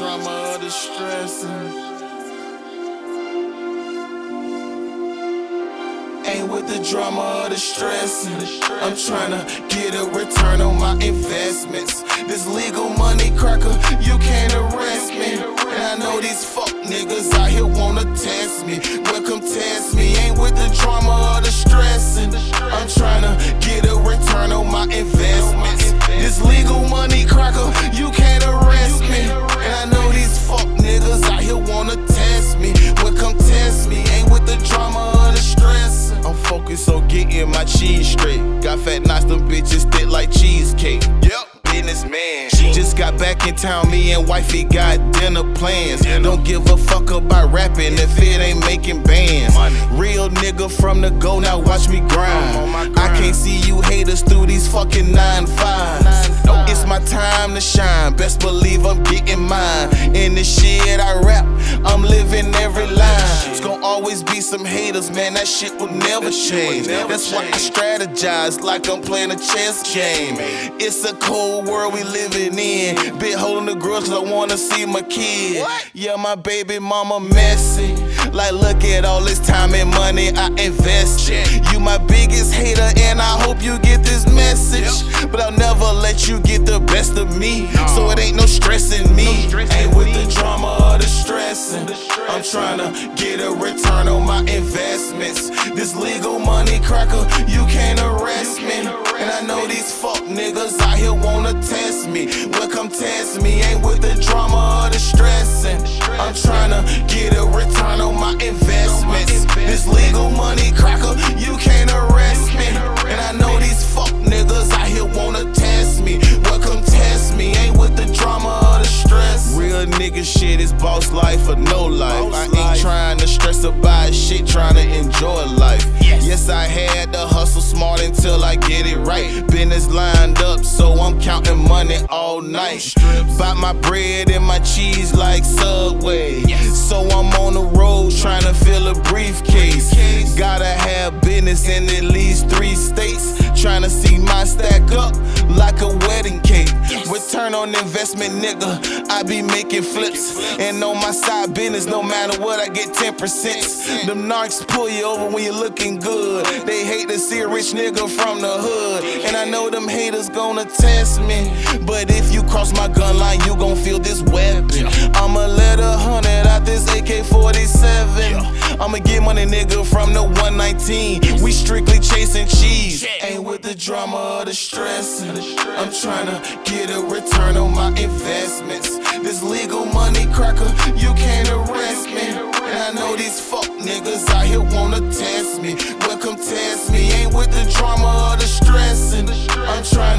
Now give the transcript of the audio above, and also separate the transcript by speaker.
Speaker 1: drama or the. Ain't with the drama or the stressing. I'm tryna get a return on my investments. This legal money cracker, you can't arrest me. And I know these fuck niggas out here wanna test me. Getting my cheese straight. Got fat knots, them bitches thick like cheesecake. Yep. Businessman. She just got back in town, me and wifey got dinner plans. Don't give a fuck about rapping if it ain't making bands. Real nigga from the go, now watch me grind. I can't see you haters through these fucking nine fives. It's my time to shine, best believe I'm getting mine. In the shit I rap, I'm living every line. Always be some haters, man, that shit will never change. That's why I strategize like I'm playing a chess game. It's a cold world we living in. Bit holding the grudge cause I wanna see my kid. Yeah, my baby mama messy. Like, look at all this time and money I invested. You my biggest hater, and I hope you get this message. But I'll never let you get the best of me. So it ain't no stressing me. Ain't with the drama or the stressing. I'm tryna get a return on my investments. This legal money cracker, you can't nigga shit is boss life or no life. I ain't trying to stress about shit, trying to enjoy life. Yes, I had to hustle smart until I get it right. Business lined up, so I'm counting money all night. Bought my bread and my cheese like Subway. So I'm on the road trying to fill a briefcase. Gotta have business in at least three states. Trying to see my stack up like a wedding cake. Return on investment, nigga. I be making flips. And on my side business, no matter what, I get 10%. Them narcs pull you over when you're looking good. They hate to see a rich nigga from the hood. And I know them haters gonna test me. But if you cross my gun line, I'ma get money, nigga, from the 119. We strictly chasing cheese. Ain't with the drama or the stress. I'm tryna to get a return on my investments. This legal money cracker, you can't arrest me. And I know these fuck niggas out here wanna test me. Well, come test me. Ain't with the drama or the stress. I'm tryna.